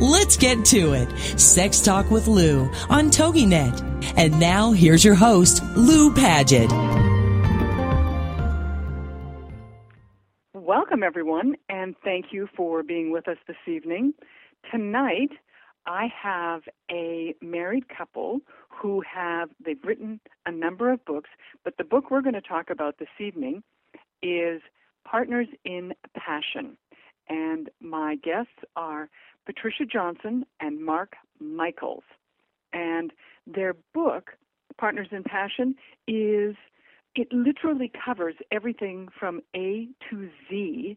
Let's get to it. Sex Talk with Lou on TogiNet. And now here's your host, Lou Paget. Welcome, everyone, and thank you for being with us this evening. Tonight, I have a married couple who have they've written a number of books, but the book we're going to talk about this evening is Partners in Passion. And my guests are Patricia Johnson and Mark Michaels. And their book, Partners in Passion, is it literally covers everything from A to Z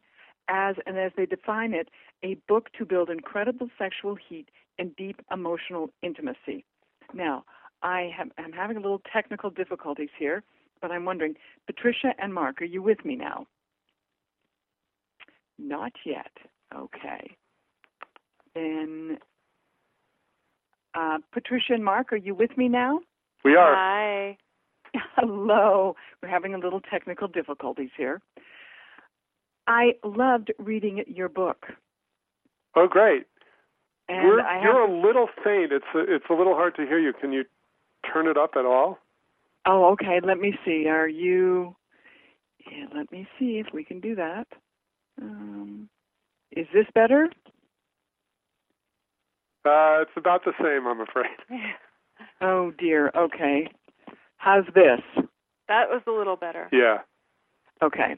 as and as they define it, a book to build incredible sexual heat and deep emotional intimacy. Now, I I'm having a little technical difficulties here, but I'm wondering, Patricia and Mark, are you with me now? Not yet. Okay. Then, uh, Patricia and Mark, are you with me now? We are. Hi. Hello. We're having a little technical difficulties here. I loved reading your book. Oh, great. And you're you're a little faint. It's a, it's a little hard to hear you. Can you turn it up at all? Oh, okay. Let me see. Are you? Yeah, let me see if we can do that. Um, is this better? Uh, it's about the same, I'm afraid. Oh dear. Okay. How's this? That was a little better. Yeah. Okay.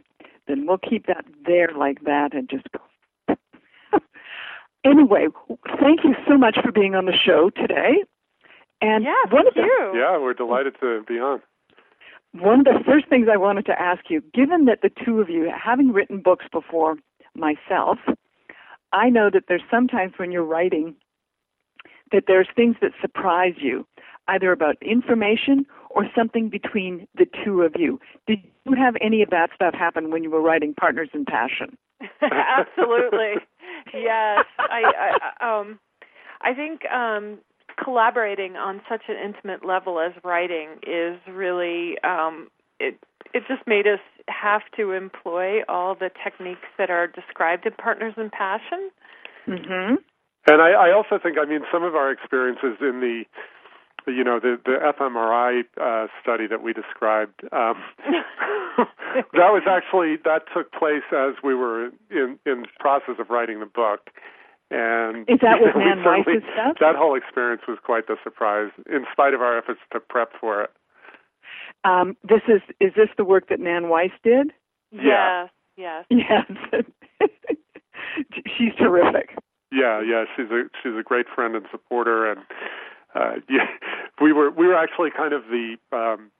Then we'll keep that there like that and just go. anyway, thank you so much for being on the show today. And Yeah, one thank of the, you. Yeah, we're delighted to be on. One of the first things I wanted to ask you, given that the two of you, having written books before myself, I know that there's sometimes when you're writing that there's things that surprise you, either about information or something between the two of you. Did you have any of that stuff happen when you were writing Partners in Passion? Absolutely. yes. I, I um I think um collaborating on such an intimate level as writing is really um it it just made us have to employ all the techniques that are described in Partners in Passion. Mm-hmm. And I, I also think, I mean, some of our experiences in the, you know, the the fMRI uh, study that we described, um, that was actually that took place as we were in in process of writing the book. And Is that with we Nan Wise's stuff? That whole experience was quite the surprise, in spite of our efforts to prep for it. Um, this is is this the work that Nan Wise did? Yeah. Yes, yes. Yes. She's terrific. Yeah, yeah, she's a she's a great friend and supporter, and uh, yeah, we were we were actually kind of the um,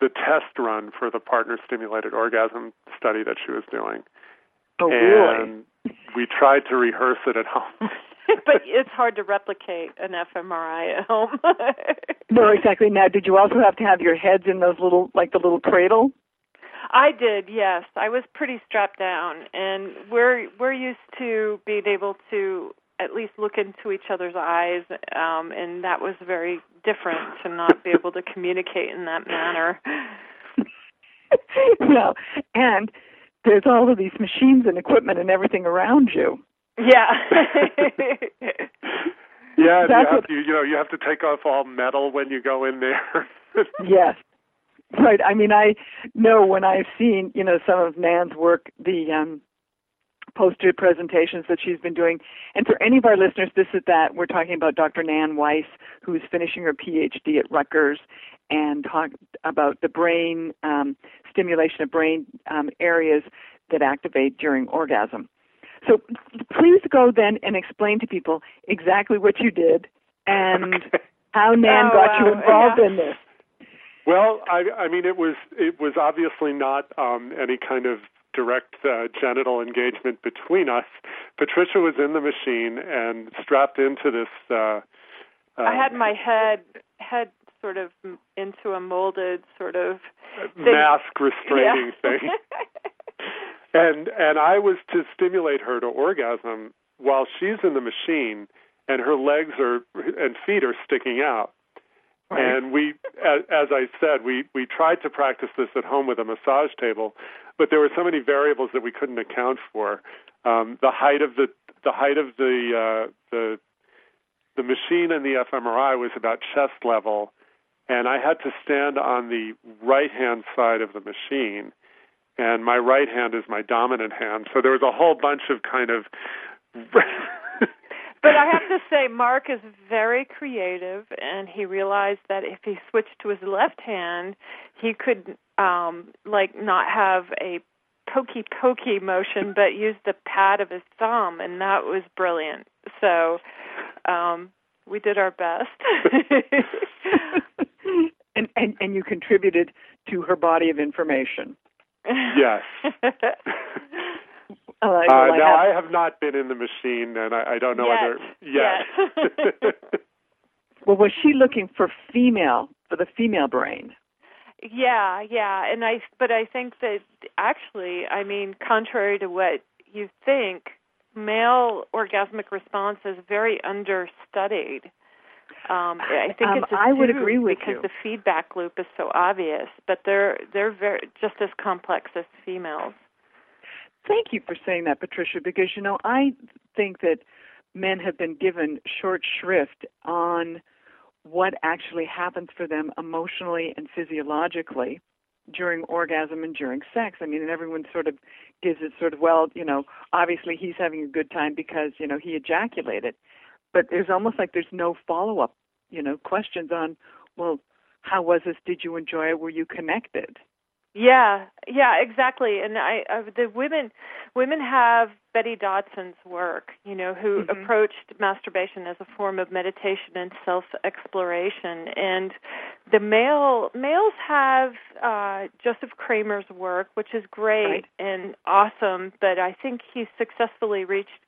the test run for the partner stimulated orgasm study that she was doing, Oh, really? and we tried to rehearse it at home. but it's hard to replicate an fMRI at home. No, exactly. Now, did you also have to have your heads in those little, like the little cradle? I did, yes. I was pretty strapped down, and we're we're used to being able to at least look into each other's eyes, um, and that was very different to not be able to communicate in that manner. no, and there's all of these machines and equipment and everything around you. Yeah. yeah, and you have what- to, you know you have to take off all metal when you go in there. Yes. Right. I mean, I know when I've seen, you know, some of Nan's work, the um, poster presentations that she's been doing. And for any of our listeners, this is that we're talking about Dr. Nan Wise, who's finishing her PhD at Rutgers, and talk about the brain um, stimulation of brain um, areas that activate during orgasm. So please go then and explain to people exactly what you did and how Nan Oh, got you involved Yeah. in this. Well, I, I mean, it was it was obviously not um, any kind of direct uh, genital engagement between us. Patricia was in the machine and strapped into this. Uh, uh, I had my head head sort of m- into a molded sort of thing. mask restraining Yeah. thing, and and I was to stimulate her to orgasm while she's in the machine, and her legs are and feet are sticking out. Right. And we, as, as I said, we we tried to practice this at home with a massage table, but there were so many variables that we couldn't account for. Um, the height of the the height of the uh, the the machine and the fMRI was about chest level, and I had to stand on the right hand side of the machine, and my right hand is my dominant hand. So there was a whole bunch of kind of. But I have to say, Mark is very creative, and he realized that if he switched to his left hand, he could, um, like, not have a pokey pokey motion, but use the pad of his thumb, and that was brilliant. So, um, we did our best. and, and and you contributed to her body of information. Yes. Uh, Uh, well, I now have- I have not been in the machine, and I, I don't know Yet. whether yet. Yet. well, was she looking for female for the female brain? Yeah, yeah, and I but I think that actually, I mean, contrary to what you think, male orgasmic response is very understudied. Um, I think Um, it's I would agree with because you. the feedback loop is so obvious, but they're they're very just as complex as females. Thank you for saying that, Patricia, because you know I think that men have been given short shrift on what actually happens for them emotionally and physiologically during orgasm and during sex. I mean, and everyone sort of gives it sort of well, you know, obviously he's having a good time because you know he ejaculated, but there's almost like there's no follow up, you know, questions on well, how was this? Did you enjoy it? Were you connected? Yeah, yeah, exactly. And I, I the women women have Betty Dodson's work, you know, who Mhm. approached masturbation as a form of meditation and self-exploration. And the male males have uh Joseph Kramer's work, which is great Right. and awesome, but I think he's successfully reached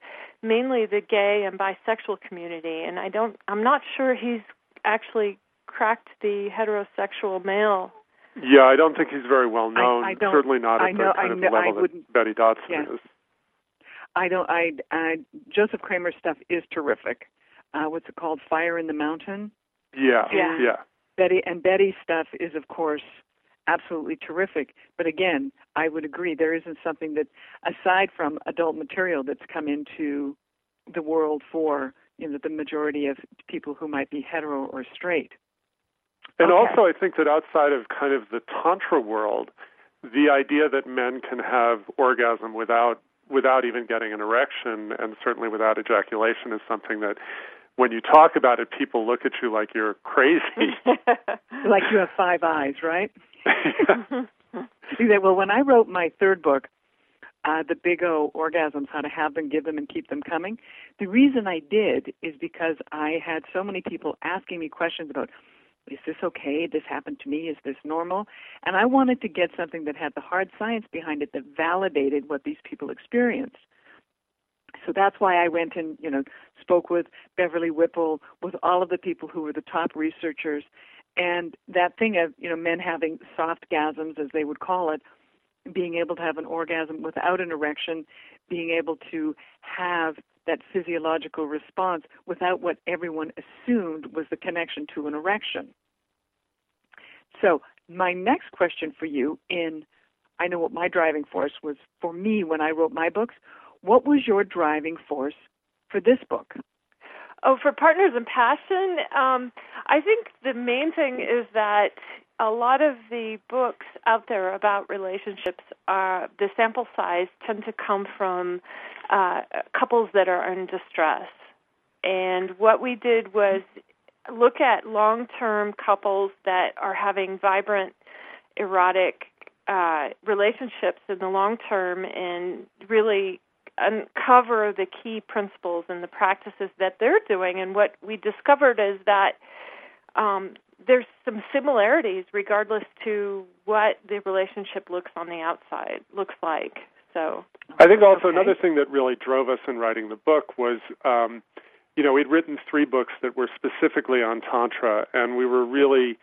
mainly the gay and bisexual community and I don't I'm not sure he's actually cracked the heterosexual male yeah, I don't think he's very well known. I don't- Certainly not at I know- the kind I of know- I level that Betty Dodson Yeah. is. I don't. I, I Joseph Kramer's stuff is terrific. Uh, what's it called? Fire in the Mountain. Yeah, Yeah. yeah. Betty and Betty's stuff is, of course, absolutely terrific. But again, I would agree there isn't something that, aside from adult material, that's come into the world for you know the majority of people who might be hetero or straight. And Okay. also, I think that outside of kind of the tantra world, the idea that men can have orgasm without without even getting an erection, and certainly without ejaculation, is something that when you talk about it, people look at you like you're crazy. Like you have five eyes, right? See that? Well, when I wrote my third book, uh, the Big O Orgasms: How to Have Them, Give Them, and Keep Them Coming, the reason I did is because I had so many people asking me questions about, is this okay? This happened to me. Is this normal? And I wanted to get something that had the hard science behind it that validated what these people experienced. So that's why I went and you know spoke with Beverly Whipple, with all of the people who were the top researchers, and that thing of you know men having soft gasms as they would call it being able to have an orgasm without an erection being able to have that physiological response without what everyone assumed was the connection to an erection. So my next question for you in i know what my driving force was for me when i wrote my books. What was your driving force for this book? Oh, for Partners in Passion, um, I think the main thing is that a lot of the books out there about relationships are the sample size tend to come from uh, couples that are in distress. And what we did was look at long-term couples that are having vibrant erotic uh, relationships in the long term and really uncover the key principles and the practices that they're doing. And what we discovered is that um, there's some similarities regardless to what the relationship looks on the outside looks like. So I think also okay. another thing that really drove us in writing the book was um, you know, we'd written three books that were specifically on Tantra, and we were really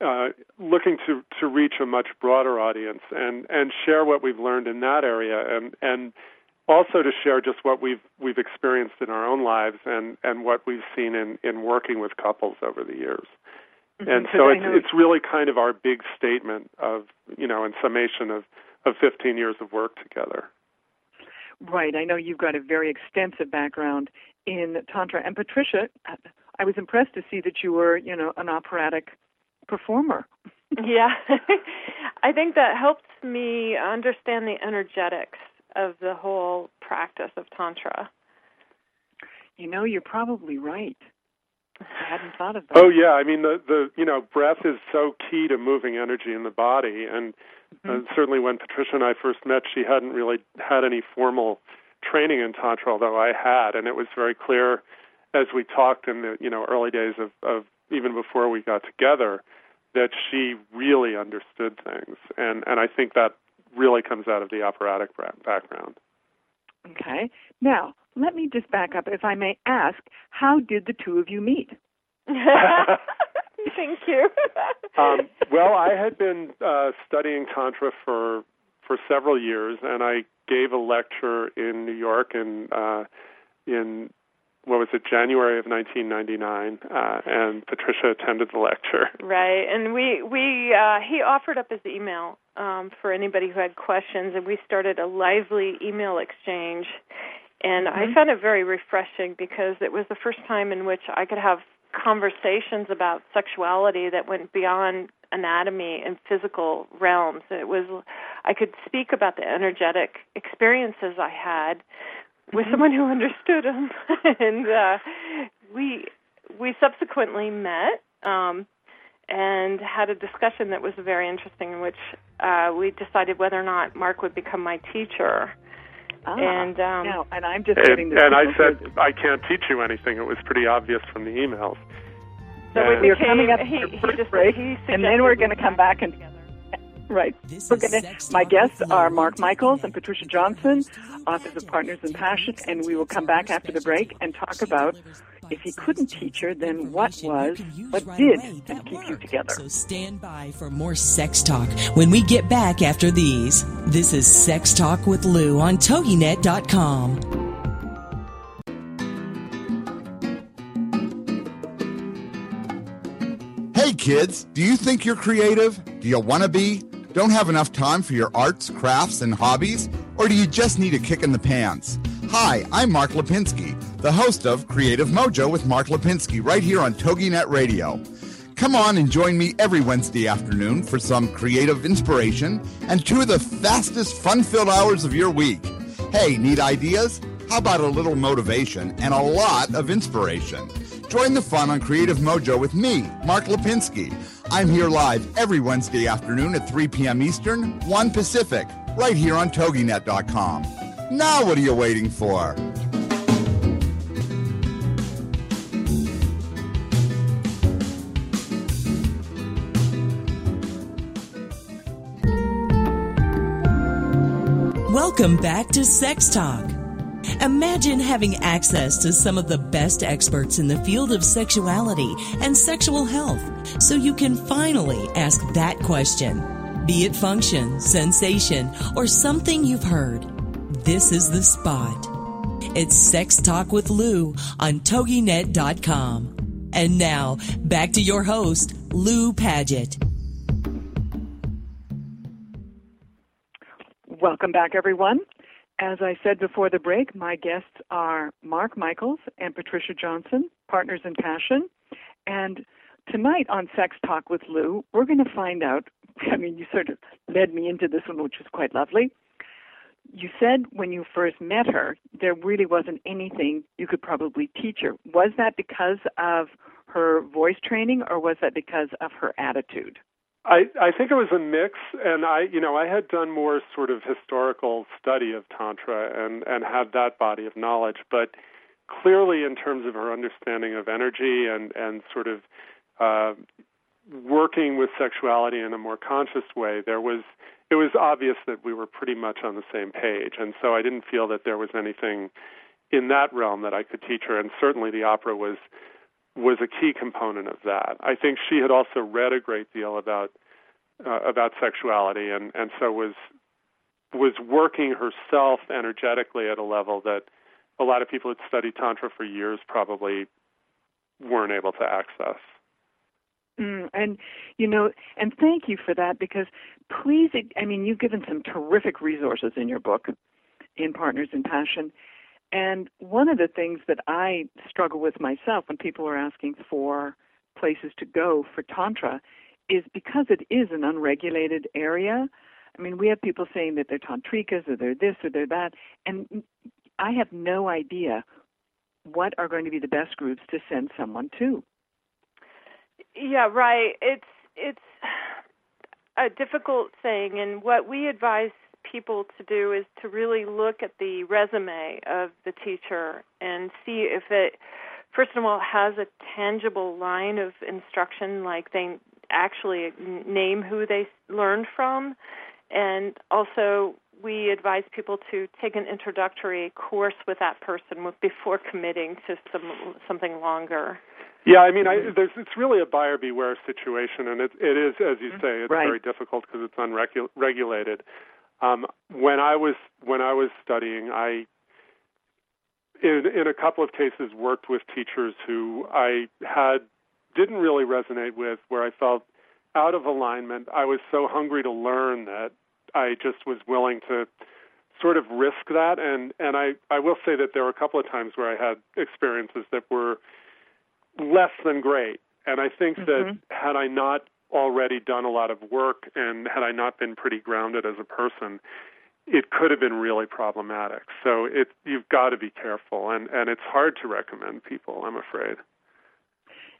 uh, looking to, to reach a much broader audience and, and share what we've learned in that area and, and also to share just what we've we've experienced in our own lives and, and what we've seen in, in working with couples over the years. Mm-hmm. And so it's it's really kind of our big statement of you know, in summation of, of fifteen years of work together. Right. I know you've got a very extensive background in Tantra. And Patricia, I was impressed to see that you were, you know, an operatic performer. yeah. I think that helps me understand the energetics of the whole practice of Tantra. You know, you're probably right. I hadn't thought of that. Oh yeah, I mean the the you know breath is so key to moving energy in the body, and uh, mm-hmm. uh, certainly when Patricia and I first met, she hadn't really had any formal training in tantra, although I had, and it was very clear as we talked in the you know early days of, of even before we got together that she really understood things, and and I think that really comes out of the operatic background. Okay. Now, let me just back up, if I may ask, how did the two of you meet? Thank you. um, well, I had been uh, studying tantra for for several years, and I gave a lecture in New York in uh, in what was it January of 1999, uh, and Patricia attended the lecture. Right, and we we uh, he offered up his email um, for anybody who had questions, and we started a lively email exchange. And mm-hmm. I found it very refreshing because it was the first time in which I could have conversations about sexuality that went beyond anatomy and physical realms. It was I could speak about the energetic experiences I had with someone who understood them, and uh, we we subsequently met um, and had a discussion that was very interesting, in which uh, we decided whether or not Mark would become my teacher. Ah, and um, now, and I'm just and, getting this. And I said I can't teach you anything. It was pretty obvious from the emails. So and we are coming up he, he, he just, break, he and then we're going to come back and. Right. This We're is gonna, Sex my guests are Mark Michaels and Patricia Johnson, authors of Partners in Passion, and we will come back after the break and talk about if he couldn't teach her, then what was, what did, and keep you together. So stand by for more sex talk when we get back after these. This is Sex Talk with Lou on TogiNet.com. Hey kids, do you think you're creative? Do you want to be? Don't have enough time for your arts, crafts, and hobbies? Or do you just need a kick in the pants? Hi, I'm Mark Lipinski, the host of Creative Mojo with Mark Lipinski, right here on TogiNet Radio. Come on and join me every Wednesday afternoon for some creative inspiration and two of the fastest fun filled hours of your week. Hey, need ideas? How about a little motivation and a lot of inspiration? Join the fun on Creative Mojo with me, Mark Lipinski. I'm here live every Wednesday afternoon at 3 p.m. Eastern, 1 Pacific, right here on TogiNet.com. Now, what are you waiting for? Welcome back to Sex Talk. Imagine having access to some of the best experts in the field of sexuality and sexual health so you can finally ask that question. Be it function, sensation, or something you've heard. This is the spot. It's Sex Talk with Lou on TogiNet.com. And now, back to your host, Lou Paget. Welcome back, everyone. As I said before the break, my guests are Mark Michaels and Patricia Johnson, partners in passion. And tonight on Sex Talk with Lou, we're going to find out. I mean, you sort of led me into this one, which was quite lovely. You said when you first met her, there really wasn't anything you could probably teach her. Was that because of her voice training, or was that because of her attitude? I, I think it was a mix, and I, you know, I had done more sort of historical study of tantra and and had that body of knowledge, but clearly, in terms of her understanding of energy and and sort of uh, working with sexuality in a more conscious way, there was it was obvious that we were pretty much on the same page, and so I didn't feel that there was anything in that realm that I could teach her, and certainly the opera was was a key component of that. I think she had also read a great deal about uh, about sexuality, and and so was was working herself energetically at a level that a lot of people who'd studied tantra for years probably weren't able to access. Mm, and you know, and thank you for that because please, I mean, you've given some terrific resources in your book, in Partners in Passion, and one of the things that I struggle with myself when people are asking for places to go for Tantra is because it is an unregulated area. I mean, we have people saying that they're tantrikas or they're this or they're that, and I have no idea what are going to be the best groups to send someone to. Yeah, right. It's it's a difficult thing, and what we advise people to do is to really look at the resume of the teacher and see if it first of all has a tangible line of instruction like they actually name who they learned from and also we advise people to take an introductory course with that person before committing to some something longer. Yeah, I mean, I, there's, it's really a buyer beware situation, and it, it is, as you mm-hmm. say, it's right. very difficult because it's unregulated. Um, when I was when I was studying, I in in a couple of cases worked with teachers who I had didn't really resonate with, where I felt out of alignment. I was so hungry to learn that I just was willing to sort of risk that and and I I will say that there were a couple of times where I had experiences that were less than great and I think mm-hmm. that had I not already done a lot of work, and had I not been pretty grounded as a person, it could have been really problematic. So it you've got to be careful, and and it's hard to recommend people. I'm afraid.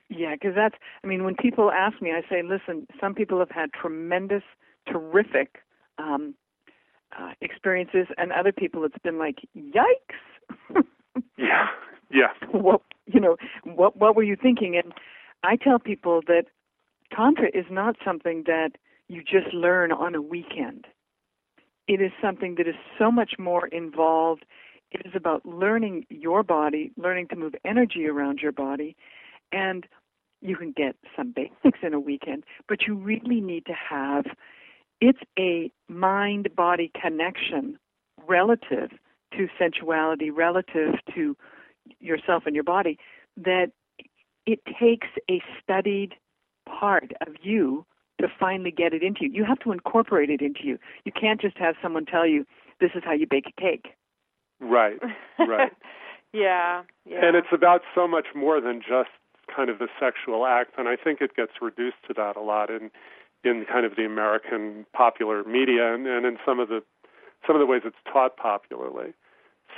Yeah, because that's. I mean, when people ask me, I say, listen, some people have had tremendous, terrific um, uh, experiences, and other people it's been like, yikes. yeah, yeah. What you know? What what were you thinking? And I tell people that Tantra is not something that you just learn on a weekend. It is something that is so much more involved. It is about learning your body, learning to move energy around your body, and you can get some basics in a weekend, but you really need to have it's a mind body connection relative to sensuality, relative to yourself and your body, that it takes a studied part of you to finally get it into you. You have to incorporate it into you. You can't just have someone tell you this is how you bake a cake. Right. Right. yeah. Yeah. And it's about so much more than just kind of the sexual act and I think it gets reduced to that a lot in in kind of the American popular media and, and in some of the some of the ways it's taught popularly.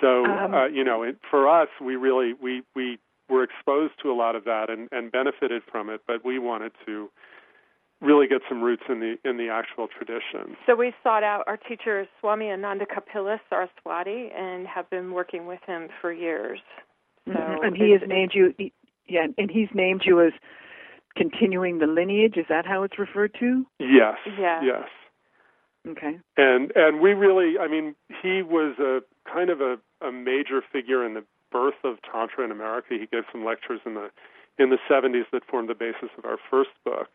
So um, uh, you know, it, for us, we really we we were exposed to a lot of that and, and benefited from it, but we wanted to really get some roots in the in the actual tradition. So we sought out our teacher Swami Ananda Kapila Saraswati and have been working with him for years. So mm-hmm. and he has named you yeah, and he's named you as continuing the lineage, is that how it's referred to? Yes. Yeah. Yes. Okay. And and we really I mean, he was a kind of a, a major figure in the birth of Tantra in America. He gave some lectures in the in the 70s that formed the basis of our first book.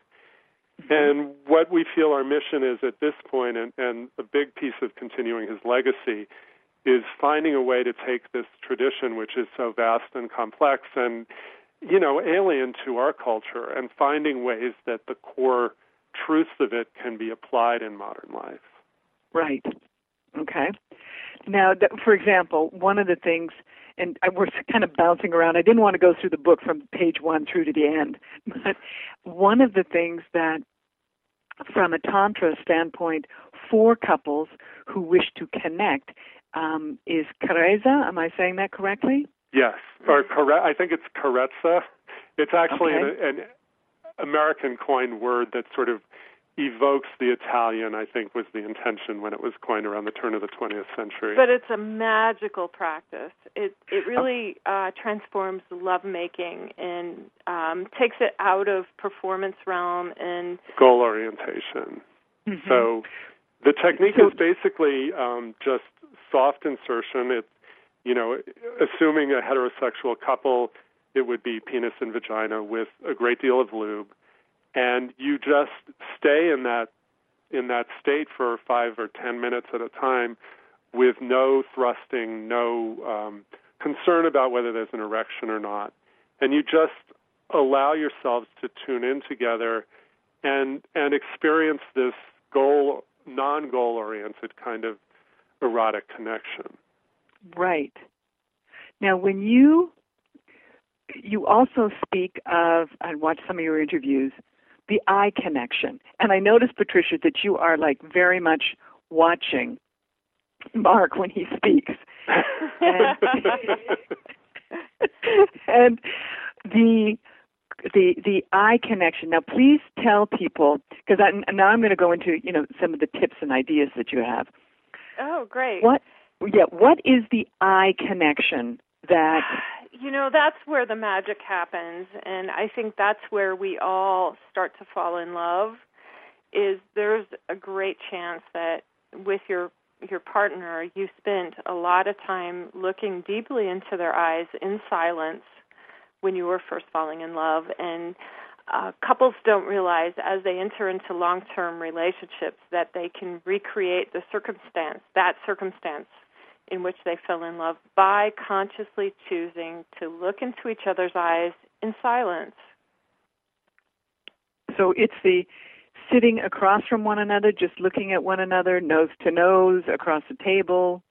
And what we feel our mission is at this point, and, and a big piece of continuing his legacy, is finding a way to take this tradition, which is so vast and complex and, you know, alien to our culture, and finding ways that the core truths of it can be applied in modern life. Right. Okay. Now, for example, one of the things and I was kind of bouncing around. I didn't want to go through the book from page one through to the end, but one of the things that, from a tantra standpoint, for couples who wish to connect, um, is kareza. Am I saying that correctly? Yes, or correct. I think it's carezza. It's actually Okay. an, an American coined word that sort of evokes the Italian. I think was the intention when it was coined around the turn of the 20th century. But it's a magical practice. It it really uh, transforms lovemaking and um, takes it out of performance realm and Goal orientation. Mhm. So the technique So- is basically um, just soft insertion. It, you know, assuming a heterosexual couple, it would be penis and vagina with a great deal of lube, and you just stay in that in that state for five or ten minutes at a time, with no thrusting, no um, concern about whether there's an erection or not, and you just allow yourselves to tune in together and and experience this goal non-goal oriented kind of erotic connection. Right. Now, when you you also speak of, I watched some of your interviews, the eye connection, and I noticed, Patricia, that you are like very much watching Mark when he speaks, and, and the the the eye connection. Now, please tell people because now I'm going to go into you know some of the tips and ideas that you have. oh, great. What yeah, what is the eye connection that you know that's where the magic happens and i think that's where we all start to fall in love is there's a great chance that with your your partner you spent a lot of time looking deeply into their eyes in silence when you were first falling in love and uh, couples don't realize as they enter into long-term relationships that they can recreate the circumstance that circumstance in which they fell in love by consciously choosing to look into each other's eyes in silence. so it's the sitting across from one another, just looking at one another, nose to nose, across the table.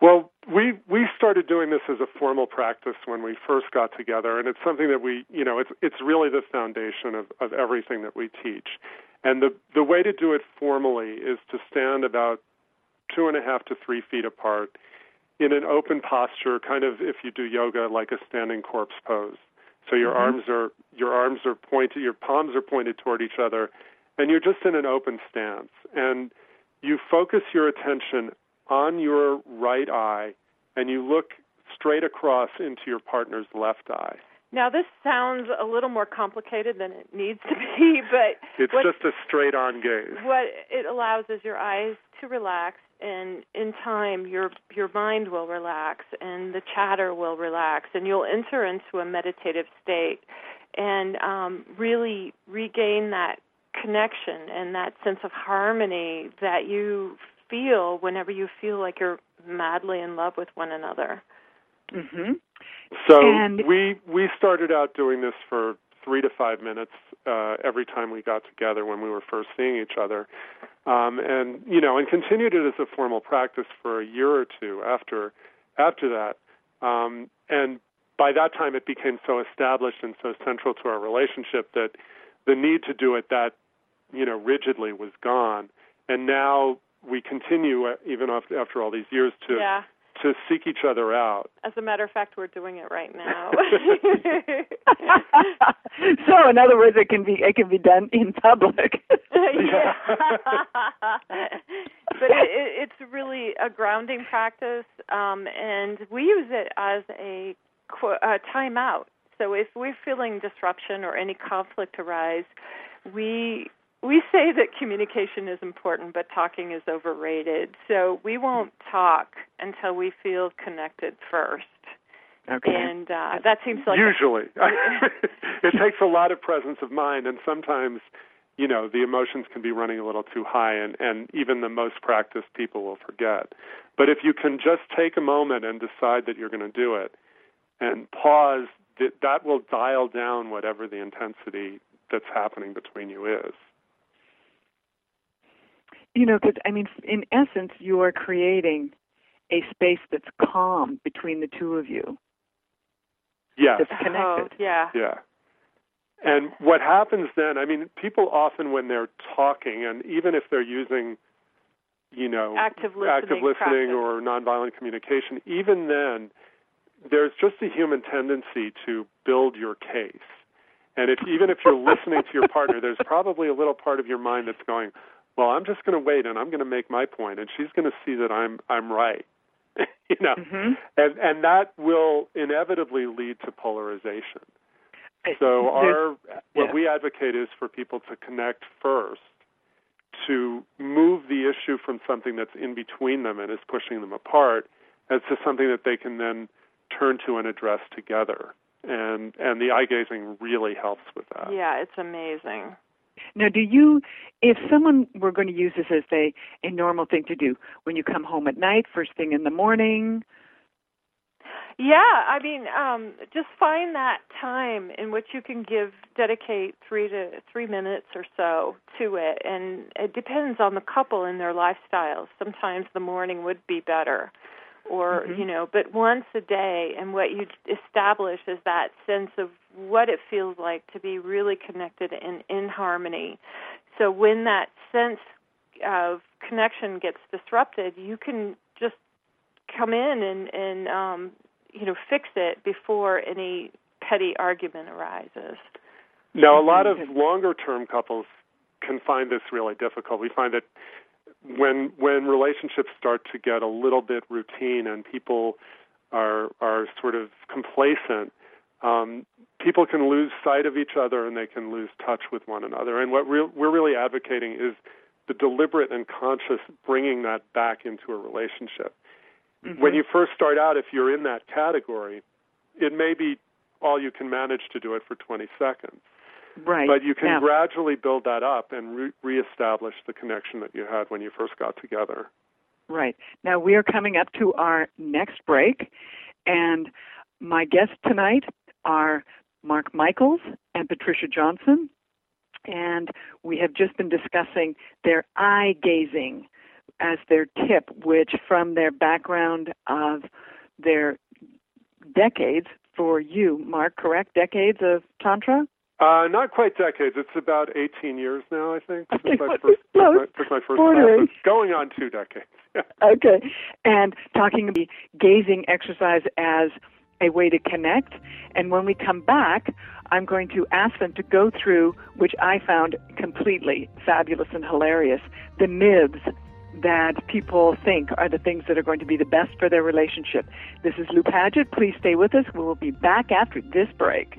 Well, we we started doing this as a formal practice when we first got together, and it's something that we, you know, it's it's really the foundation of, of everything that we teach. And the the way to do it formally is to stand about two and a half to three feet apart in an open posture, kind of if you do yoga, like a standing corpse pose. So your Mhm. arms are your arms are pointed, your palms are pointed toward each other, and you're just in an open stance. And you focus your attention on your right eye, and you look straight across into your partner's left eye. Now, this sounds a little more complicated than it needs to be, but It's what, just a straight-on gaze. what it allows is your eyes to relax, and in time, your your mind will relax, and the chatter will relax, and you'll enter into a meditative state, and um, really regain that connection and that sense of harmony that you feel whenever you feel like you're madly in love with one another. Mhm. So And- we we started out doing this for three to five minutes uh, every time we got together when we were first seeing each other, um, and you know, and continued it as a formal practice for a year or two after after that. Um, and by that time, it became so established and so central to our relationship that the need to do it that you know rigidly was gone. And now we continue, uh, even after, after all these years, to yeah. To seek each other out. As a matter of fact, we're doing it right now. so, in other words, it can be it can be done in public. yeah. but it, it, it's really a grounding practice, um, and we use it as a, qu- a timeout. So if we're feeling disruption or any conflict arise, we we say that communication is important, but talking is overrated. So we won't talk until we feel connected first. okay. And uh, that seems like Usually, it takes a lot of presence of mind, and sometimes, you know, the emotions can be running a little too high, and and even the most practiced people will forget. But if you can just take a moment and decide that you're going to do it, and pause, that that will dial down whatever the intensity that's happening between you is. You know, because I mean, in essence, you are creating a space that's calm between the two of you. Yes. that's connected. Oh, yeah. Yeah. And what happens then, I mean, people often when they're talking, and even if they're using, you know, Active listening active listening practice. or nonviolent communication, even then, there's just a human tendency to build your case. And if even if you're listening to your partner, there's probably a little part of your mind that's going, "Well, I'm just going to wait and I'm going to make my point, and she's going to see that I'm I'm right." you know, hmm and and that will inevitably lead to polarization. So our what yeah. we advocate is for people to connect first to move the issue from something that's in between them and is pushing them apart as to something that they can then turn to and address together. And and the eye gazing really helps with that. Yeah, it's amazing. Now, do you, if someone were going to use this as a, a normal thing to do, when you come home at night, first thing in the morning, Yeah, I mean, um, just find that time in which you can give dedicate three to three minutes or so to it, and it depends on the couple and their lifestyles. Sometimes the morning would be better, or Mhm. you know, but once a day, and what you establish is that sense of what it feels like to be really connected and in harmony. So when that sense of connection gets disrupted, you can just come in and and um you know fix it before any petty argument arises. Now, a lot of Mhm. longer term couples can find this really difficult. We find that when when relationships start to get a little bit routine and people are are sort of complacent, um, people can lose sight of each other and they can lose touch with one another. And what re- we're really advocating is the deliberate and conscious bringing that back into a relationship. Mhm. When you first start out, if you're in that category, it may be all you can manage to do it for 20 seconds. Right? But you can Now, gradually build that up and re- reestablish the connection that you had when you first got together. Right. Now we are coming up to our next break, and my guests tonight are Mark Michaels and Patricia Johnson, and we have just been discussing their eye gazing as their tip, which from their background of their decades for you, Mark, correct? Decades of Tantra? Uh, not quite decades. It's about 18 years now, I think, Okay, since I first took my, took my first Bordering. class. It's going on two decades. Okay. And talking the gazing exercise as a way to connect. And when we come back, I'm going to ask them to go through, which I found completely fabulous and hilarious, the myths that people think are the things that are going to be the best for their relationship. This is Lou Paget. Please stay with us. We will be back after this break.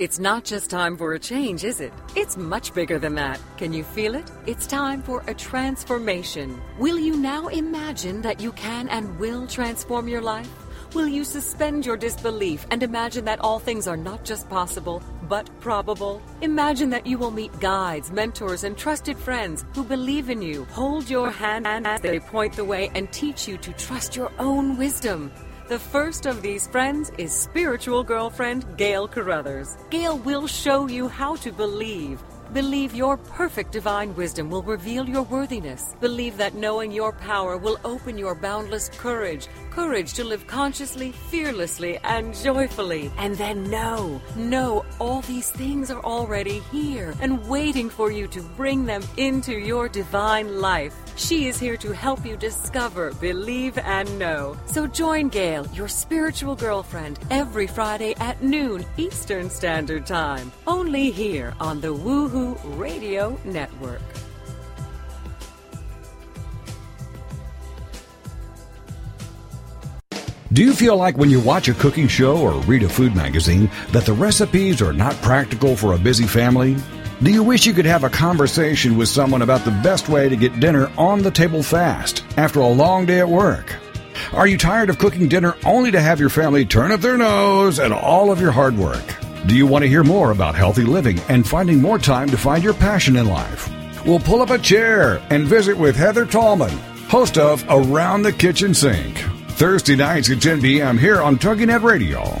It's not just time for a change, is it? It's much bigger than that. Can you feel it? It's time for a transformation. Will you now imagine that you can and will transform your life? Will you suspend your disbelief and imagine that all things are not just possible, but probable? Imagine that you will meet guides, mentors, and trusted friends who believe in you, hold your hand and as they point the way, and teach you to trust your own wisdom. The first of these friends is spiritual girlfriend Gail Carruthers. Gail will show you how to believe. Believe your perfect divine wisdom will reveal your worthiness. Believe that knowing your power will open your boundless courage. Courage to live consciously, fearlessly, and joyfully. And then know, know all these things are already here and waiting for you to bring them into your divine life. She is here to help you discover, believe, and know. So join Gail, your spiritual girlfriend, every Friday at noon Eastern Standard Time. Only here on the Woohoo Radio Network. Do you feel like when you watch a cooking show or read a food magazine that the recipes are not practical for a busy family? Do you wish you could have a conversation with someone about the best way to get dinner on the table fast after a long day at work? Are you tired of cooking dinner only to have your family turn up their nose at all of your hard work? Do you want to hear more about healthy living and finding more time to find your passion in life? We'll pull up a chair and visit with Heather Tallman. host of Around the Kitchen Sink. Thursday nights at 10 p.m. here on TogiNet Radio.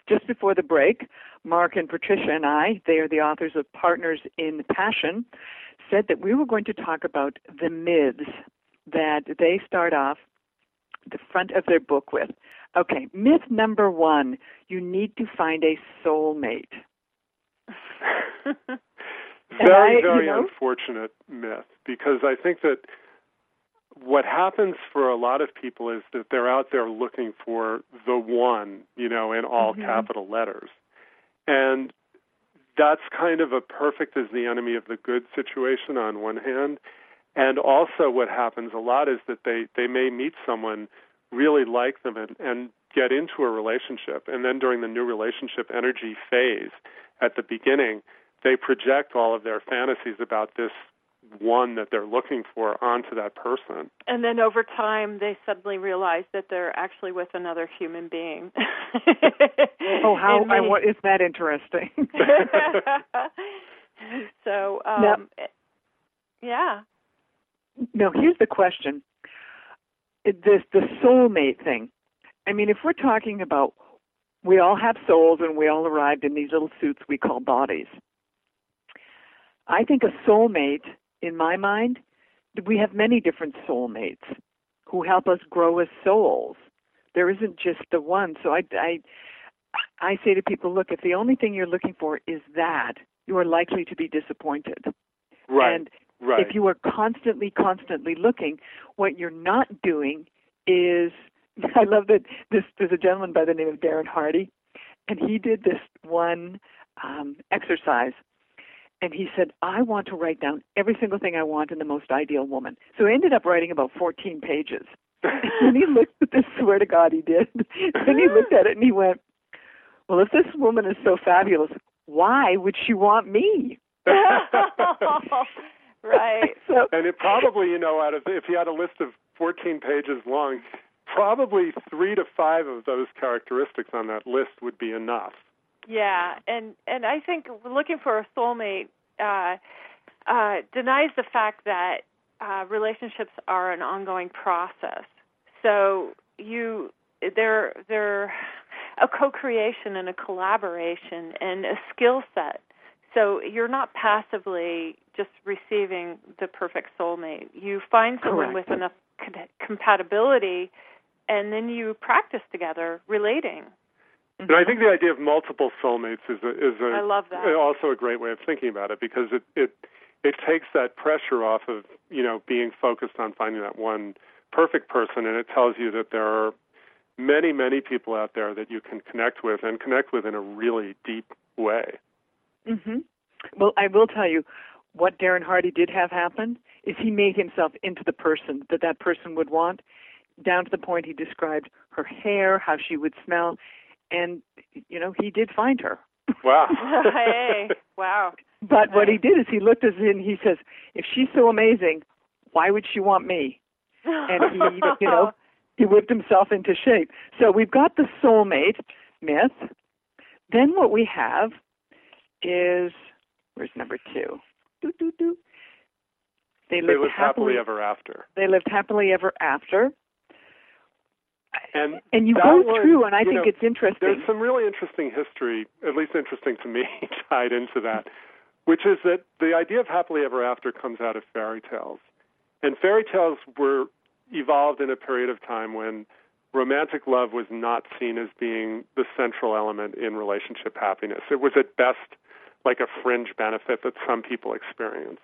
Just before the break, Mark and Patricia and I, they are the authors of Partners in Passion, said that we were going to talk about the myths that they start off the front of their book with. Okay, myth number one you need to find a soulmate. very, I, very know, unfortunate myth because I think that what happens for a lot of people is that they're out there looking for the one, you know, in all Mhm. capital letters. And that's kind of a perfect is the enemy of the good situation on one hand. And also what happens a lot is that they, they may meet someone, really like them and, and get into a relationship. And then during the new relationship energy phase at the beginning, they project all of their fantasies about this one that they're looking for onto that person. And then over time, they suddenly realize that they're actually with another human being. Oh, how And I, what, is that interesting? so, um, Now- yeah. now, here's the question: It- this the soulmate thing. I mean, if we're talking about we all have souls and we all arrived in these little suits we call bodies. I think a soulmate, in my mind, we have many different soulmates who help us grow as souls. There isn't just the one. So I, I, I say to people, look, if the only thing you're looking for is that, you are likely to be disappointed. Right. And right. if you are constantly, constantly looking, what you're not doing is I love that this there's a gentleman by the name of Darren Hardy, and he did this one um, exercise, and he said, "I want to write down every single thing I want in the most ideal woman." So he ended up writing about 14 pages. and he looked at this, swear to God, he did. and he looked at it and he went, "Well, if this woman is so fabulous, why would she want me?" right. So and it probably, you know, out of if you had a list of 14 pages long, probably three to five of those characteristics on that list would be enough. Yeah, and and I think looking for a soulmate uh, uh, denies the fact that uh, relationships are an ongoing process. So you they're they're a co-creation and a collaboration and a skill set. So you're not passively just receiving the perfect soulmate. You find someone Correct. with enough compatibility, and then you practice together relating. And I think the idea of multiple soulmates is a, is a I love that. also a great way of thinking about it because it it it takes that pressure off of you know being focused on finding that one perfect person, and it tells you that there are many many people out there that you can connect with and connect with in a really deep way. hmm Well, I will tell you what Darren Hardy did have happen is he made himself into the person that that person would want, down to the point he described her hair, how she would smell, and you know he did find her. Wow. hey, wow. But what he did is he looked at it and he says, if she's so amazing, why would she want me? And he, you know, he whipped himself into shape. So we've got the soulmate myth. Then what we have is where's number two? Doo, doo, doo. They they lived live happily ever after. They lived happily ever after. And And you go through, and I think know, it's interesting. There's some really interesting history, at least interesting to me, tied into that, which is that the idea of happily ever after comes out of fairy tales. And fairy tales were evolved in a period of time when romantic love was not seen as being the central element in relationship happiness. It was at best like a fringe benefit that some people experienced.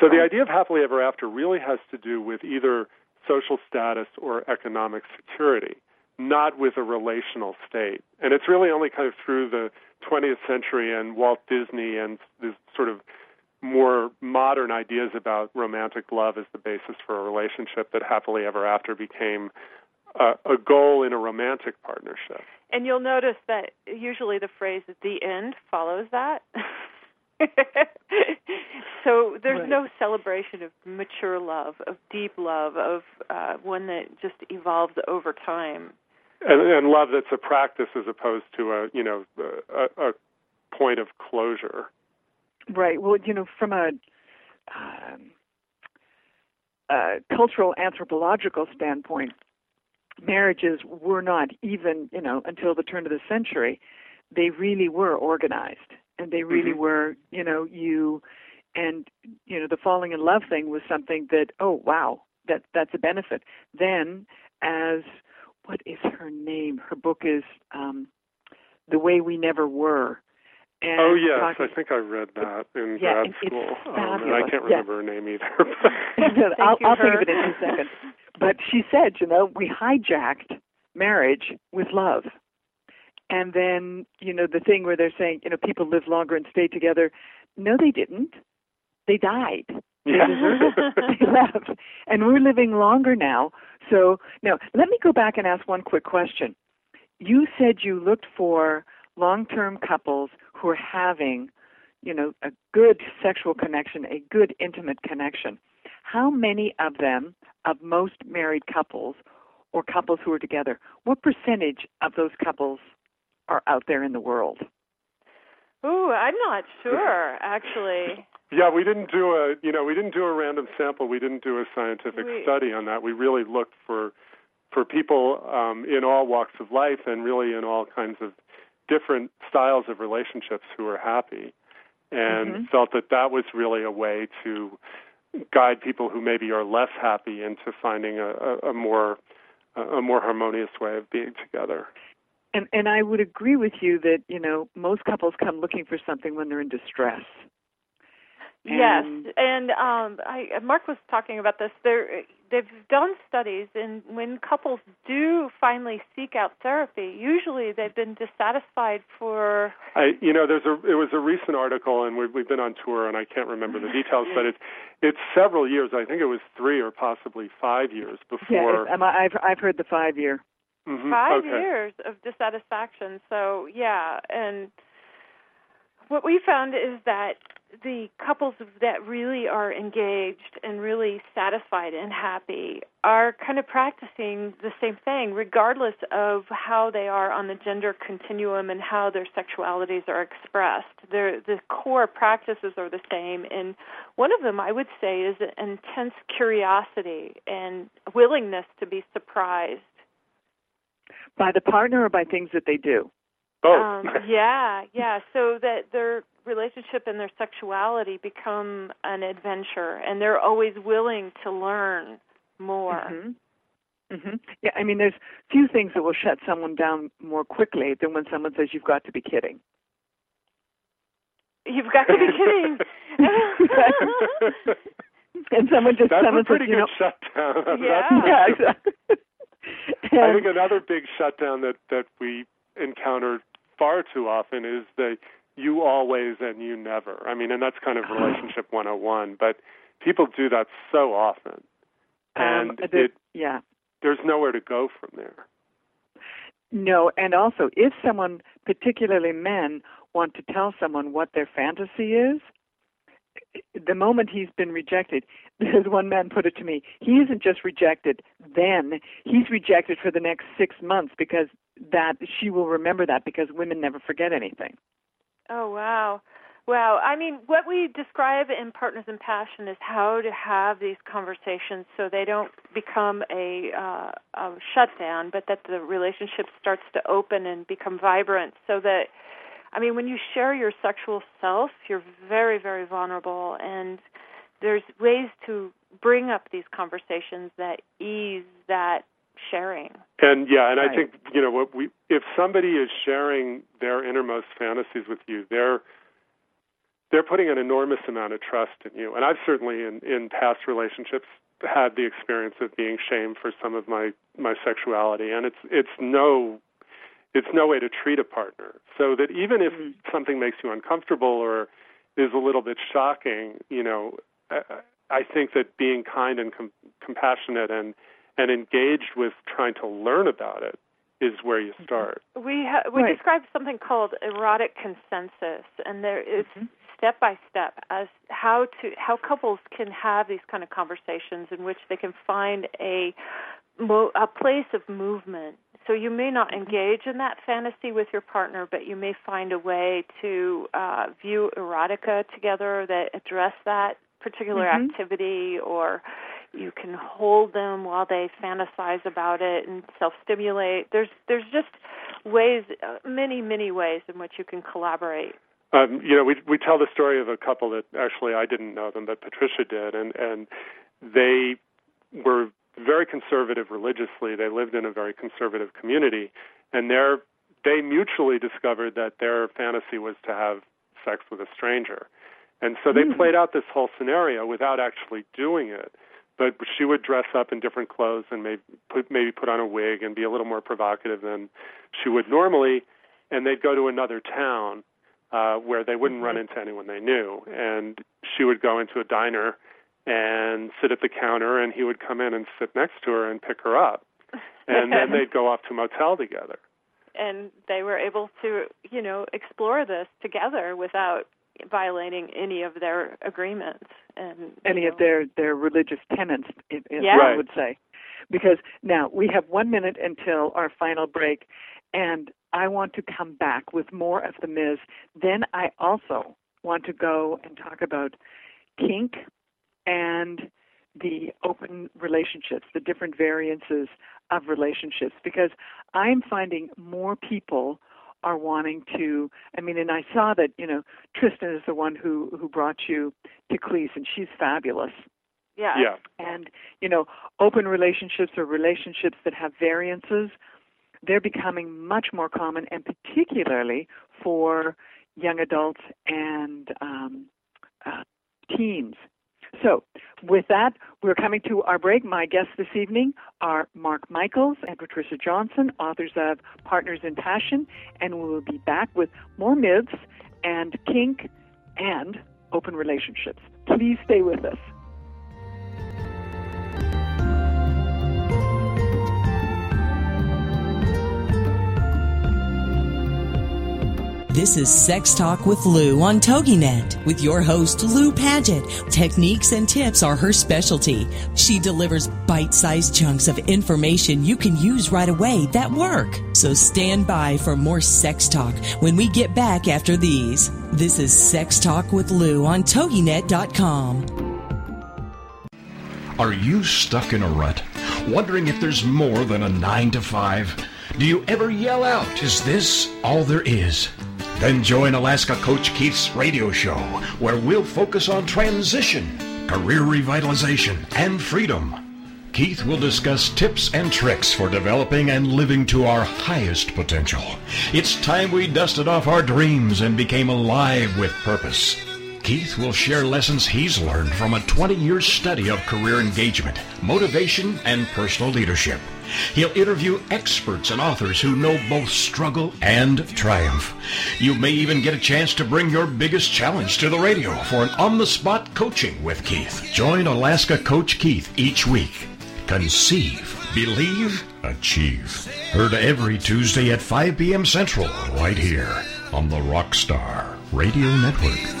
So the idea of happily ever after really has to do with either social status or economic security, not with a relational state. And it's really only kind of through the 20th century and Walt Disney and this sort of more modern ideas about romantic love as the basis for a relationship that happily ever after became a, a goal in a romantic partnership. And you'll notice that usually the phrase at the end follows that. so there's right. no celebration of mature love, of deep love, of uh, one that just evolves over time. And, and love that's a practice as opposed to a you know a, a point of closure. Right. Well, you know, from a um, cultural anthropological standpoint, marriages were not even, you know, until the turn of the century, they really were organized and they really mm-hmm. were, you know, you and you know, the falling in love thing was something that oh wow, that that's a benefit. Then as what is her name? Her book is um The Way We Never Were. And oh yes, talking, I think I read that in yeah, grad school. Um, and I can't yeah. remember her name either. I'll, you, I'll think of it in a second. But she said, you know, we hijacked marriage with love. And then, you know, the thing where they're saying, you know, people live longer and stay together. No, they didn't. They died. They Yeah. deserved it. they left. And we're living longer now. So, now, let me go back and ask one quick question. You said you looked for long term couples who are having, you know, a good sexual connection, a good intimate connection. How many of them, of most married couples or couples who are together, what percentage of those couples are out there in the world? Ooh, I'm not sure actually. Yeah, we didn't do a you know we didn't do a random sample. We didn't do a scientific We- study on that. We really looked for for people um, in all walks of life and really in all kinds of different styles of relationships who are happy, and Mhm. felt that that was really a way to guide people who maybe are less happy into finding a, a, a more a more harmonious way of being together. And and I would agree with you that, you know, most couples come looking for something when they're in distress. Yes, And- and um, I, Mark was talking about this. There, they've done studies, and when couples do finally seek out therapy, usually they've been dissatisfied for. I, you know, there's a it was a recent article, and we've we've been on tour, and I can't remember the details, but it's it's several years. I think it was three or possibly five years Yeah, before. it's- um, I've I've heard the 5 year. Mhm, five okay. years of dissatisfaction. So yeah, and what we found is that the couples that really are engaged and really satisfied and happy are kind of practicing the same thing, regardless of how they are on the gender continuum and how their sexualities are expressed. Their the core practices are the same, and one of them I would say is an intense curiosity and willingness to be surprised By the partner or by things that they do? Both. um, yeah, yeah. So that their relationship and their sexuality become an adventure, and they're always willing to learn more. Mhm. Mhm. Yeah, I mean there's few things that will shut someone down more quickly than when someone says you've got to be kidding. You've got to be kidding. and someone just That's someone a pretty says, you good know, shutdown. Yeah. That's- yeah, exactly. I think another big shutdown that that we encounter far too often is the you always and you never. I mean, and that's kind of relationship 101, but people do that so often. And um, it yeah. there's nowhere to go from there. No, and also if someone, particularly men, want to tell someone what their fantasy is, the moment he's been rejected, as one man put it to me, he isn't just rejected then, he's rejected for the next six months because that she will remember that because women never forget anything. Oh wow. Wow. I mean, what we describe in Partners in Passion is how to have these conversations so they don't become a, uh, a shutdown, but that the relationship starts to open and become vibrant so that I mean, when you share your sexual self, you're very, very vulnerable, and there's ways to bring up these conversations that ease that sharing. And yeah, and right. I think you know what we if somebody is sharing their innermost fantasies with you, they're they're putting an enormous amount of trust in you. And I've certainly in in past relationships had the experience of being shamed for some of my my sexuality, and it's it's no it's no way to treat a partner. So that even if mm-hmm. something makes you uncomfortable or is a little bit shocking, you know, I, I think that being kind and com- compassionate and and engaged with trying to learn about it is where you start. We ha- we Right. describe something called erotic consensus, and there is step by step as how to how couples can have these kind of conversations in which they can find a mo- a place of movement. So you may not engage in that fantasy with your partner, but you may find a way to uh, view erotica together that address that particular Mhm. activity or you can hold them while they fantasize about it and self-stimulate. There's there's just ways, uh, many many ways in which you can collaborate. Um, you know, we we tell the story of a couple that actually I didn't know them, but Patricia did, and and they were very conservative religiously. They lived in a very conservative community, and their they mutually discovered that their fantasy was to have sex with a stranger, and so they Mm. played out this whole scenario without actually doing it. But she would dress up in different clothes and maybe put maybe put on a wig and be a little more provocative than she would normally, and they'd go to another town uh, where they wouldn't run into anyone they knew. And she would go into a diner and sit at the counter, and he would come in and sit next to her and pick her up. And then they'd go off to a motel together. and they were able to, you know, explore this together without violating any of their agreements and any you of their their religious tenets, if, if Yeah. I would say. Because now we have one minute until our final break, and I want to come back with more of the Miz. Then I also want to go and talk about kink and the open relationships, the different variances of relationships, because I'm finding more people are wanting to I mean and I saw that, you know, Tristan is the one who who brought you to Cleis and she's fabulous. yeah. Yeah. And, you know, open relationships or relationships that have variances, they're becoming much more common and particularly for young adults and um, uh, teens. So, with that, we're coming to our break. My guests this evening are Mark Michaels and Patricia Johnson, authors of Partners in Passion, and we will be back with more myths and kink and open relationships. Please stay with us. This is Sex Talk with Lou on TogiNet with your host, Lou Paget. Techniques and tips are her specialty. She delivers bite sized chunks of information you can use right away that work. So stand by for more sex talk when we get back after these. This is Sex Talk with Lou on TogiNet.com. Are you stuck in a rut? Wondering if there's more than a 9 to 5? Do you ever yell out, Is this all there is? Then join Alaska Coach Keith's radio show, where we'll focus on transition, career revitalization, and freedom. Keith will discuss tips and tricks for developing and living to our highest potential. It's time we dusted off our dreams and became alive with purpose. Keith will share lessons he's learned from a 20 year study of career engagement, motivation, and personal leadership. He'll interview experts and authors who know both struggle and triumph. You may even get a chance to bring your biggest challenge to the radio for an on the spot coaching with Keith. Join Alaska Coach Keith each week. Conceive, believe, achieve. Heard every Tuesday at 5 p.m. Central, right here on the Rockstar Radio Network.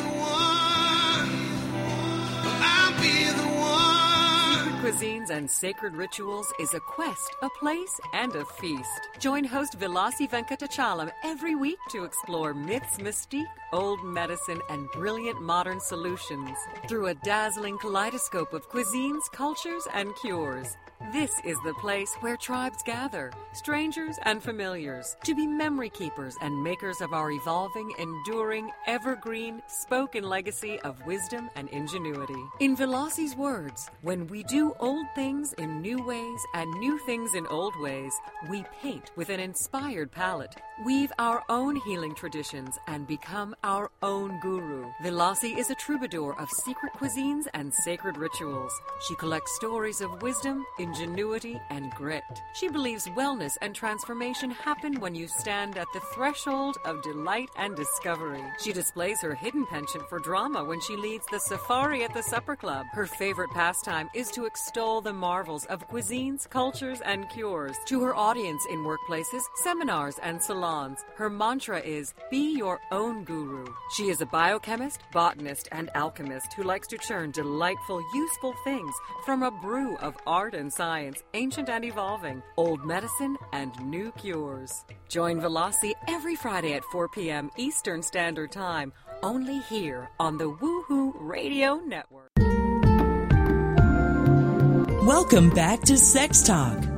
Cuisines and Sacred Rituals is a quest, a place, and a feast. Join host Vilasi Venkatachalam every week to explore myths, mystique, old medicine, and brilliant modern solutions through a dazzling kaleidoscope of cuisines, cultures, and cures. This is the place where tribes gather, strangers and familiars, to be memory keepers and makers of our evolving, enduring, evergreen, spoken legacy of wisdom and ingenuity. In Vilasi's words, when we do old things in new ways and new things in old ways, we paint with an inspired palette, weave our own healing traditions, and become our own guru. Vilasi is a troubadour of secret cuisines and sacred rituals. She collects stories of wisdom, ingenuity, and grit. She believes wellness and transformation happen when you stand at the threshold of delight and discovery. She displays her hidden penchant for drama when she leads the safari at the supper club. Her favorite pastime is to extol the marvels of cuisines, cultures, and cures. To her audience in workplaces, seminars, and salons, her mantra is be your own guru. She is a biochemist, botanist, and alchemist who likes to churn delightful, useful things from a brew of art and science, ancient and evolving, old medicine, and new cures. Join Vilasi every Friday at 4 p.m. Eastern Standard Time, only here on the Woohoo Radio Network. Welcome back to Sex Talk.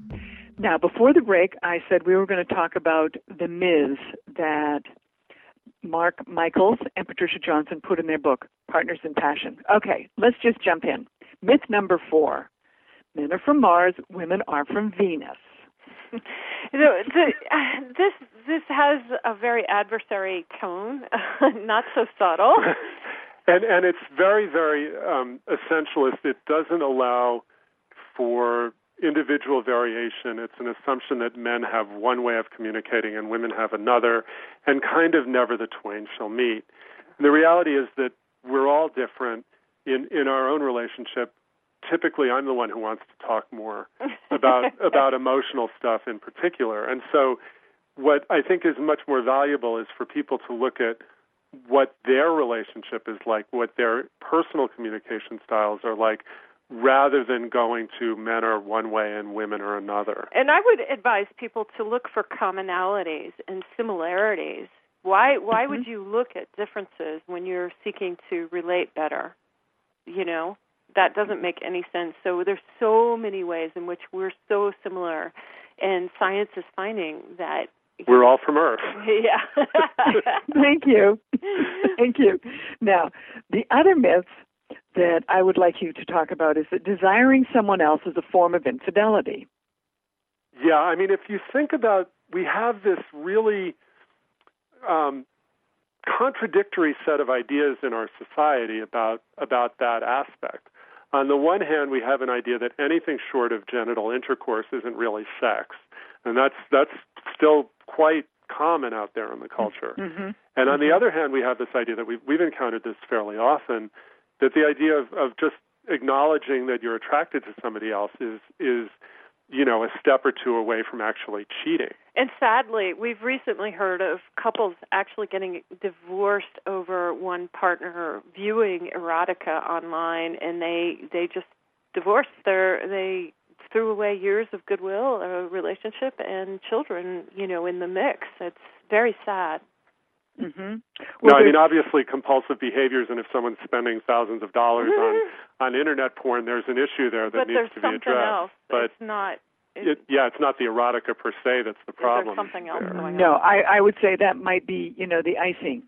Now, before the break, I said we were going to talk about the Ms. that Mark Michaels and Patricia Johnson put in their book, Partners in Passion. Okay, let's just jump in. Myth number four Men are from Mars, women are from Venus. you know, the, uh, this this has a very adversary tone, not so subtle. and and it's very very um, essentialist. It doesn't allow for individual variation. It's an assumption that men have one way of communicating and women have another, and kind of never the twain shall meet. And the reality is that we're all different in in our own relationship. Typically, I'm the one who wants to talk more about about emotional stuff in particular, and so what I think is much more valuable is for people to look at what their relationship is like, what their personal communication styles are like, rather than going to men are one way and women are another. And I would advise people to look for commonalities and similarities. Why why mm-hmm. would you look at differences when you're seeking to relate better? You know, that doesn't make any sense. So there's so many ways in which we're so similar and science is finding that we're all from Earth. Yeah. Thank you. Thank you. Now, the other myths that I would like you to talk about is that desiring someone else is a form of infidelity. Yeah, I mean, if you think about, we have this really um, contradictory set of ideas in our society about about that aspect. On the one hand, we have an idea that anything short of genital intercourse isn't really sex, and that's that's still quite common out there in the culture. Mm-hmm. And on mm-hmm. the other hand, we have this idea that we've, we've encountered this fairly often that the idea of, of just acknowledging that you're attracted to somebody else is is you know a step or two away from actually cheating. And sadly, we've recently heard of couples actually getting divorced over one partner viewing erotica online, and they they just divorced their they threw away years of goodwill, a relationship, and children, you know, in the mix. It's very sad. Mm-hmm. Well, no, I mean obviously compulsive behaviors, and if someone's spending thousands of dollars on on internet porn, there's an issue there that but needs to be addressed. Else. But it's not. It, yeah, it's not the erotica per se that's the problem. There's something else there. going no, on. I, I would say that might be, you know, the icing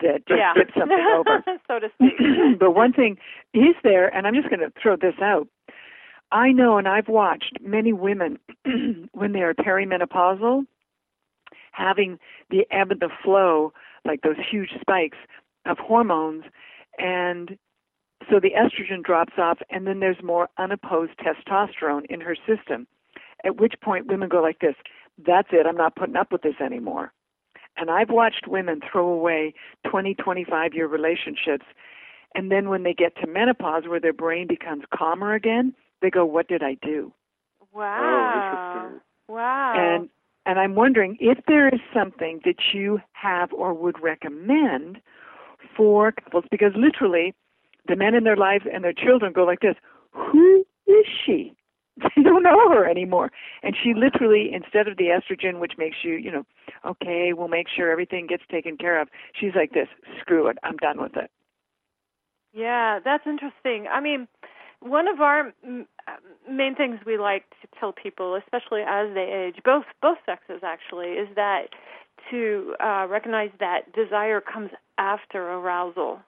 that just yeah. gets something over. so to speak. but one thing is there, and I'm just going to throw this out. I know, and I've watched many women when they are perimenopausal, having the ebb and the flow like those huge spikes of hormones. And so the estrogen drops off and then there's more unopposed testosterone in her system at which point women go like this that's it i'm not putting up with this anymore. And i've watched women throw away 20 25 year relationships and then when they get to menopause where their brain becomes calmer again they go what did i do? Oh, wow interesting. wow. And and I'm wondering if there is something that you have or would recommend for couples, because literally, the men in their lives and their children go like this: Who is she? They don't know her anymore. And she literally, instead of the estrogen, which makes you, you know, okay, we'll make sure everything gets taken care of, she's like this screw it, I'm done with it. Yeah, that's interesting. I mean, one of our main things we like to tell people, especially as they age, both both sexes actually, is that to uh, recognize that desire comes after arousal,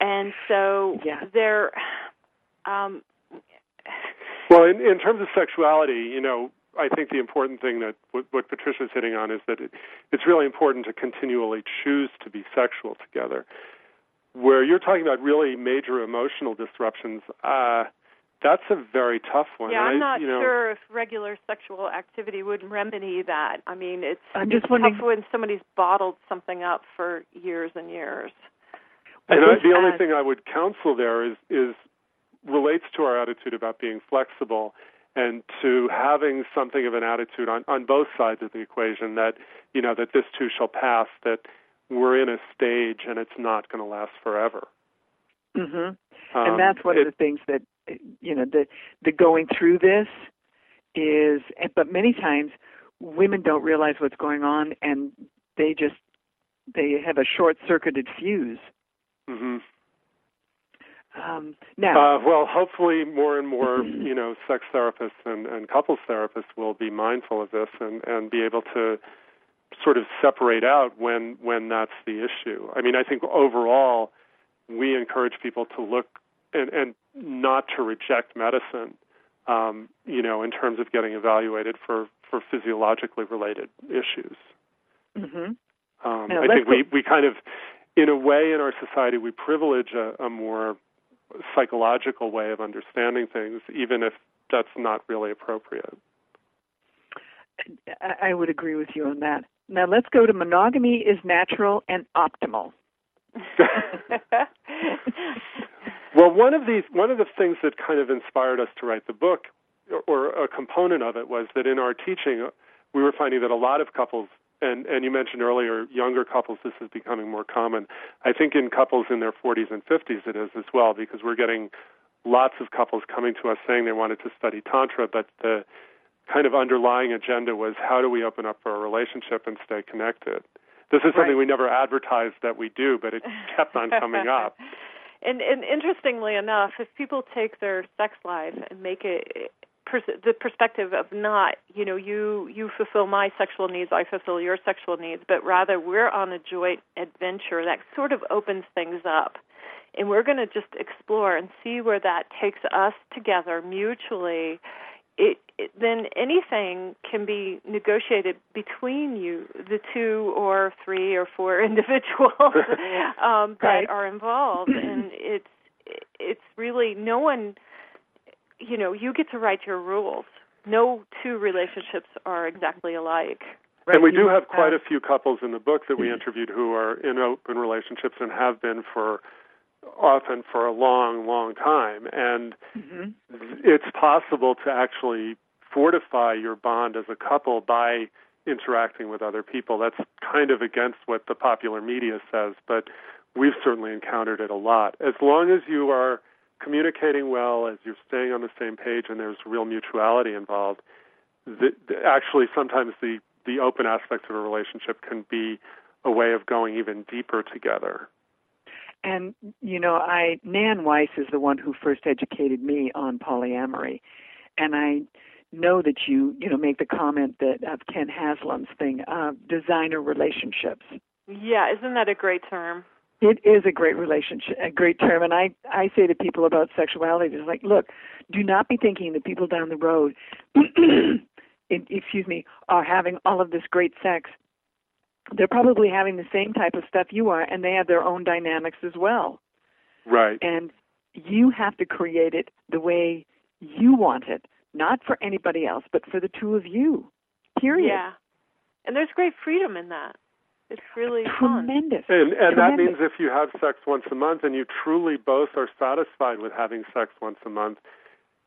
and so yeah. there. Um, well, in, in terms of sexuality, you know, I think the important thing that what, what Patricia's hitting on is that it, it's really important to continually choose to be sexual together. Where you're talking about really major emotional disruptions, uh, that's a very tough one. Yeah, I'm I, not you know, sure if regular sexual activity would remedy that. I mean, it's, I'm it's just wondering, tough when somebody's bottled something up for years and years. And I, the only thing I would counsel there is is relates to our attitude about being flexible and to having something of an attitude on, on both sides of the equation that you know that this too shall pass that we're in a stage and it's not going to last forever mhm um, and that's one it, of the things that you know the the going through this is but many times women don't realize what's going on and they just they have a short circuited fuse mhm um, now, uh, well, hopefully, more and more, you know, sex therapists and, and couples therapists will be mindful of this and, and be able to sort of separate out when when that's the issue. I mean, I think overall, we encourage people to look and, and not to reject medicine. Um, you know, in terms of getting evaluated for for physiologically related issues. Mm-hmm. Um, now, I think we, we kind of, in a way, in our society, we privilege a, a more psychological way of understanding things, even if that's not really appropriate. I would agree with you on that. Now let's go to monogamy is natural and optimal. well, one of these, one of the things that kind of inspired us to write the book, or a component of it, was that in our teaching, we were finding that a lot of couples and and you mentioned earlier younger couples this is becoming more common. I think in couples in their 40s and 50s it is as well because we're getting lots of couples coming to us saying they wanted to study tantra but the kind of underlying agenda was how do we open up our relationship and stay connected this is something right. we never advertised that we do but it kept on coming up and and interestingly enough if people take their sex life and make it pers- the perspective of not you know you you fulfill my sexual needs i fulfill your sexual needs but rather we're on a joint adventure that sort of opens things up and we're going to just explore and see where that takes us together mutually it, it, then anything can be negotiated between you, the two or three or four individuals um, that right. are involved, and it's it's really no one you know, you get to write your rules. No two relationships are exactly alike. Right. And we do have quite a few couples in the book that we interviewed who are in open relationships and have been for often for a long, long time. And mm-hmm. it's possible to actually fortify your bond as a couple by interacting with other people. That's kind of against what the popular media says, but we've certainly encountered it a lot. As long as you are communicating well, as you're staying on the same page, and there's real mutuality involved, the, the, actually sometimes the the open aspects of a relationship can be a way of going even deeper together. And you know, I Nan Wise is the one who first educated me on polyamory, and I know that you you know make the comment that of Ken Haslam's thing, uh, designer relationships. Yeah, isn't that a great term? It is a great relationship, a great term, and I I say to people about sexuality, it's like, look, do not be thinking that people down the road, excuse me, are having all of this great sex. They're probably having the same type of stuff you are, and they have their own dynamics as well. Right. And you have to create it the way you want it, not for anybody else, but for the two of you. Period. Yeah. And there's great freedom in that. It's really tremendous. Fun. And, and tremendous. that means if you have sex once a month and you truly both are satisfied with having sex once a month,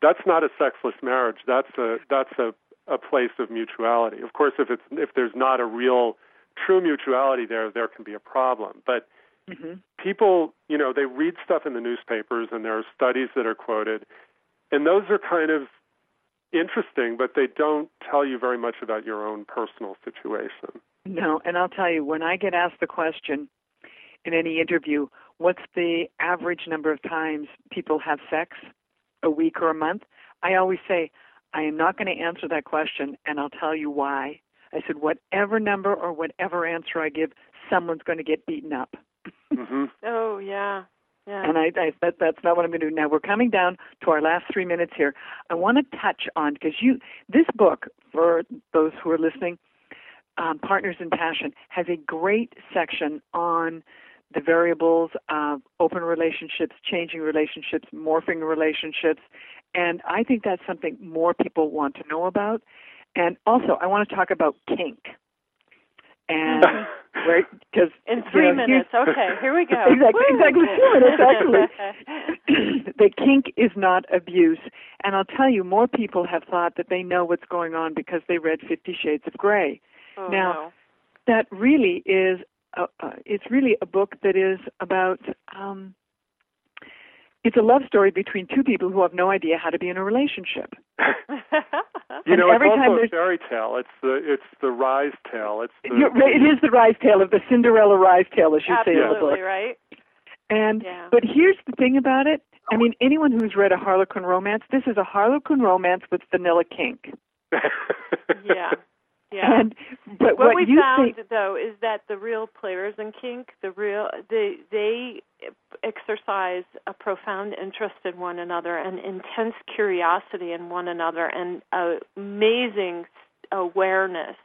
that's not a sexless marriage. That's a that's a a place of mutuality. Of course, if it's if there's not a real true mutuality there, there can be a problem. But mm-hmm. people, you know, they read stuff in the newspapers, and there are studies that are quoted, and those are kind of interesting, but they don't tell you very much about your own personal situation. No, and I'll tell you, when I get asked the question in any interview, what's the average number of times people have sex a week or a month? I always say, I am not going to answer that question, and I'll tell you why. I said, whatever number or whatever answer I give, someone's going to get beaten up. Mm-hmm. oh, yeah. Yeah. And I, I that, that's not what I'm going to do. Now we're coming down to our last three minutes here. I want to touch on because you this book for those who are listening, um, Partners in Passion has a great section on the variables of open relationships, changing relationships, morphing relationships, and I think that's something more people want to know about. And also, I want to talk about kink. And right, because in three you know, minutes, okay, here we go. exactly, exactly two minutes actually. the kink is not abuse, and I'll tell you, more people have thought that they know what's going on because they read Fifty Shades of Grey. Oh, now, no. that really is, a, uh, it's really a book that is about um, it's a love story between two people who have no idea how to be in a relationship. Uh-huh. you know, every it's also time a fairy tale. It's the it's the rise tale. It's the, it is the rise tale of the Cinderella rise tale, as you say in the book. Absolutely right. And yeah. but here's the thing about it. I mean, anyone who's read a Harlequin romance, this is a Harlequin romance with vanilla kink. yeah. Yeah. And but what, what we you found think, though is that the real players in kink, the real they they exercise a profound interest in one another and intense curiosity in one another and amazing awareness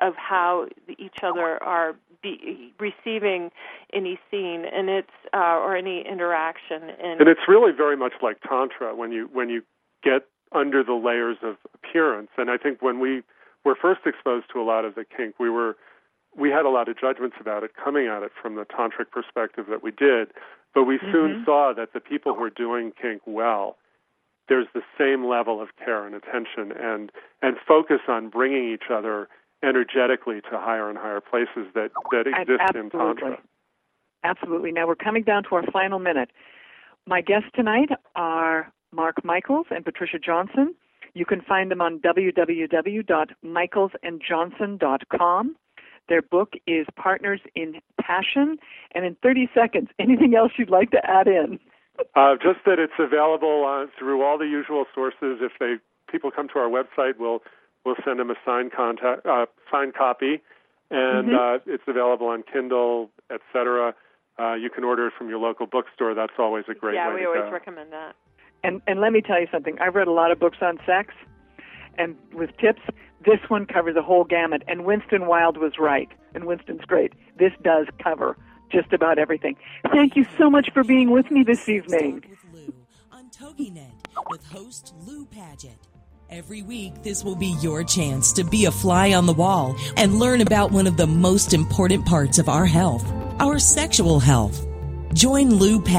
of how each other are be, receiving any scene and it's uh, or any interaction and, and it's really very much like tantra when you when you get under the layers of appearance and I think when we were first exposed to a lot of the kink, we were we had a lot of judgments about it coming at it from the tantric perspective that we did, but we mm-hmm. soon saw that the people who were doing kink well, there's the same level of care and attention and and focus on bringing each other energetically to higher and higher places that that exist Absolutely. in tantra. Absolutely. Now we're coming down to our final minute. My guests tonight are Mark Michaels and Patricia Johnson. You can find them on www.michaelsandjohnson.com. Their book is Partners in Passion. And in 30 seconds, anything else you'd like to add in? Uh, just that it's available uh, through all the usual sources. If they people come to our website, we'll we'll send them a signed contact uh, signed copy, and mm-hmm. uh, it's available on Kindle, etc. Uh, you can order it from your local bookstore. That's always a great yeah, way we to always go. recommend that. And and let me tell you something. I've read a lot of books on sex, and with tips, this one covers a whole gamut. And Winston Wilde was right, and Winston's great. This does cover just about everything. Thank you so much for being with me this evening. With Lou on TogiNet with host Lou Paget. Every week, this will be your chance to be a fly on the wall and learn about one of the most important parts of our health, our sexual health. Join Lou Paget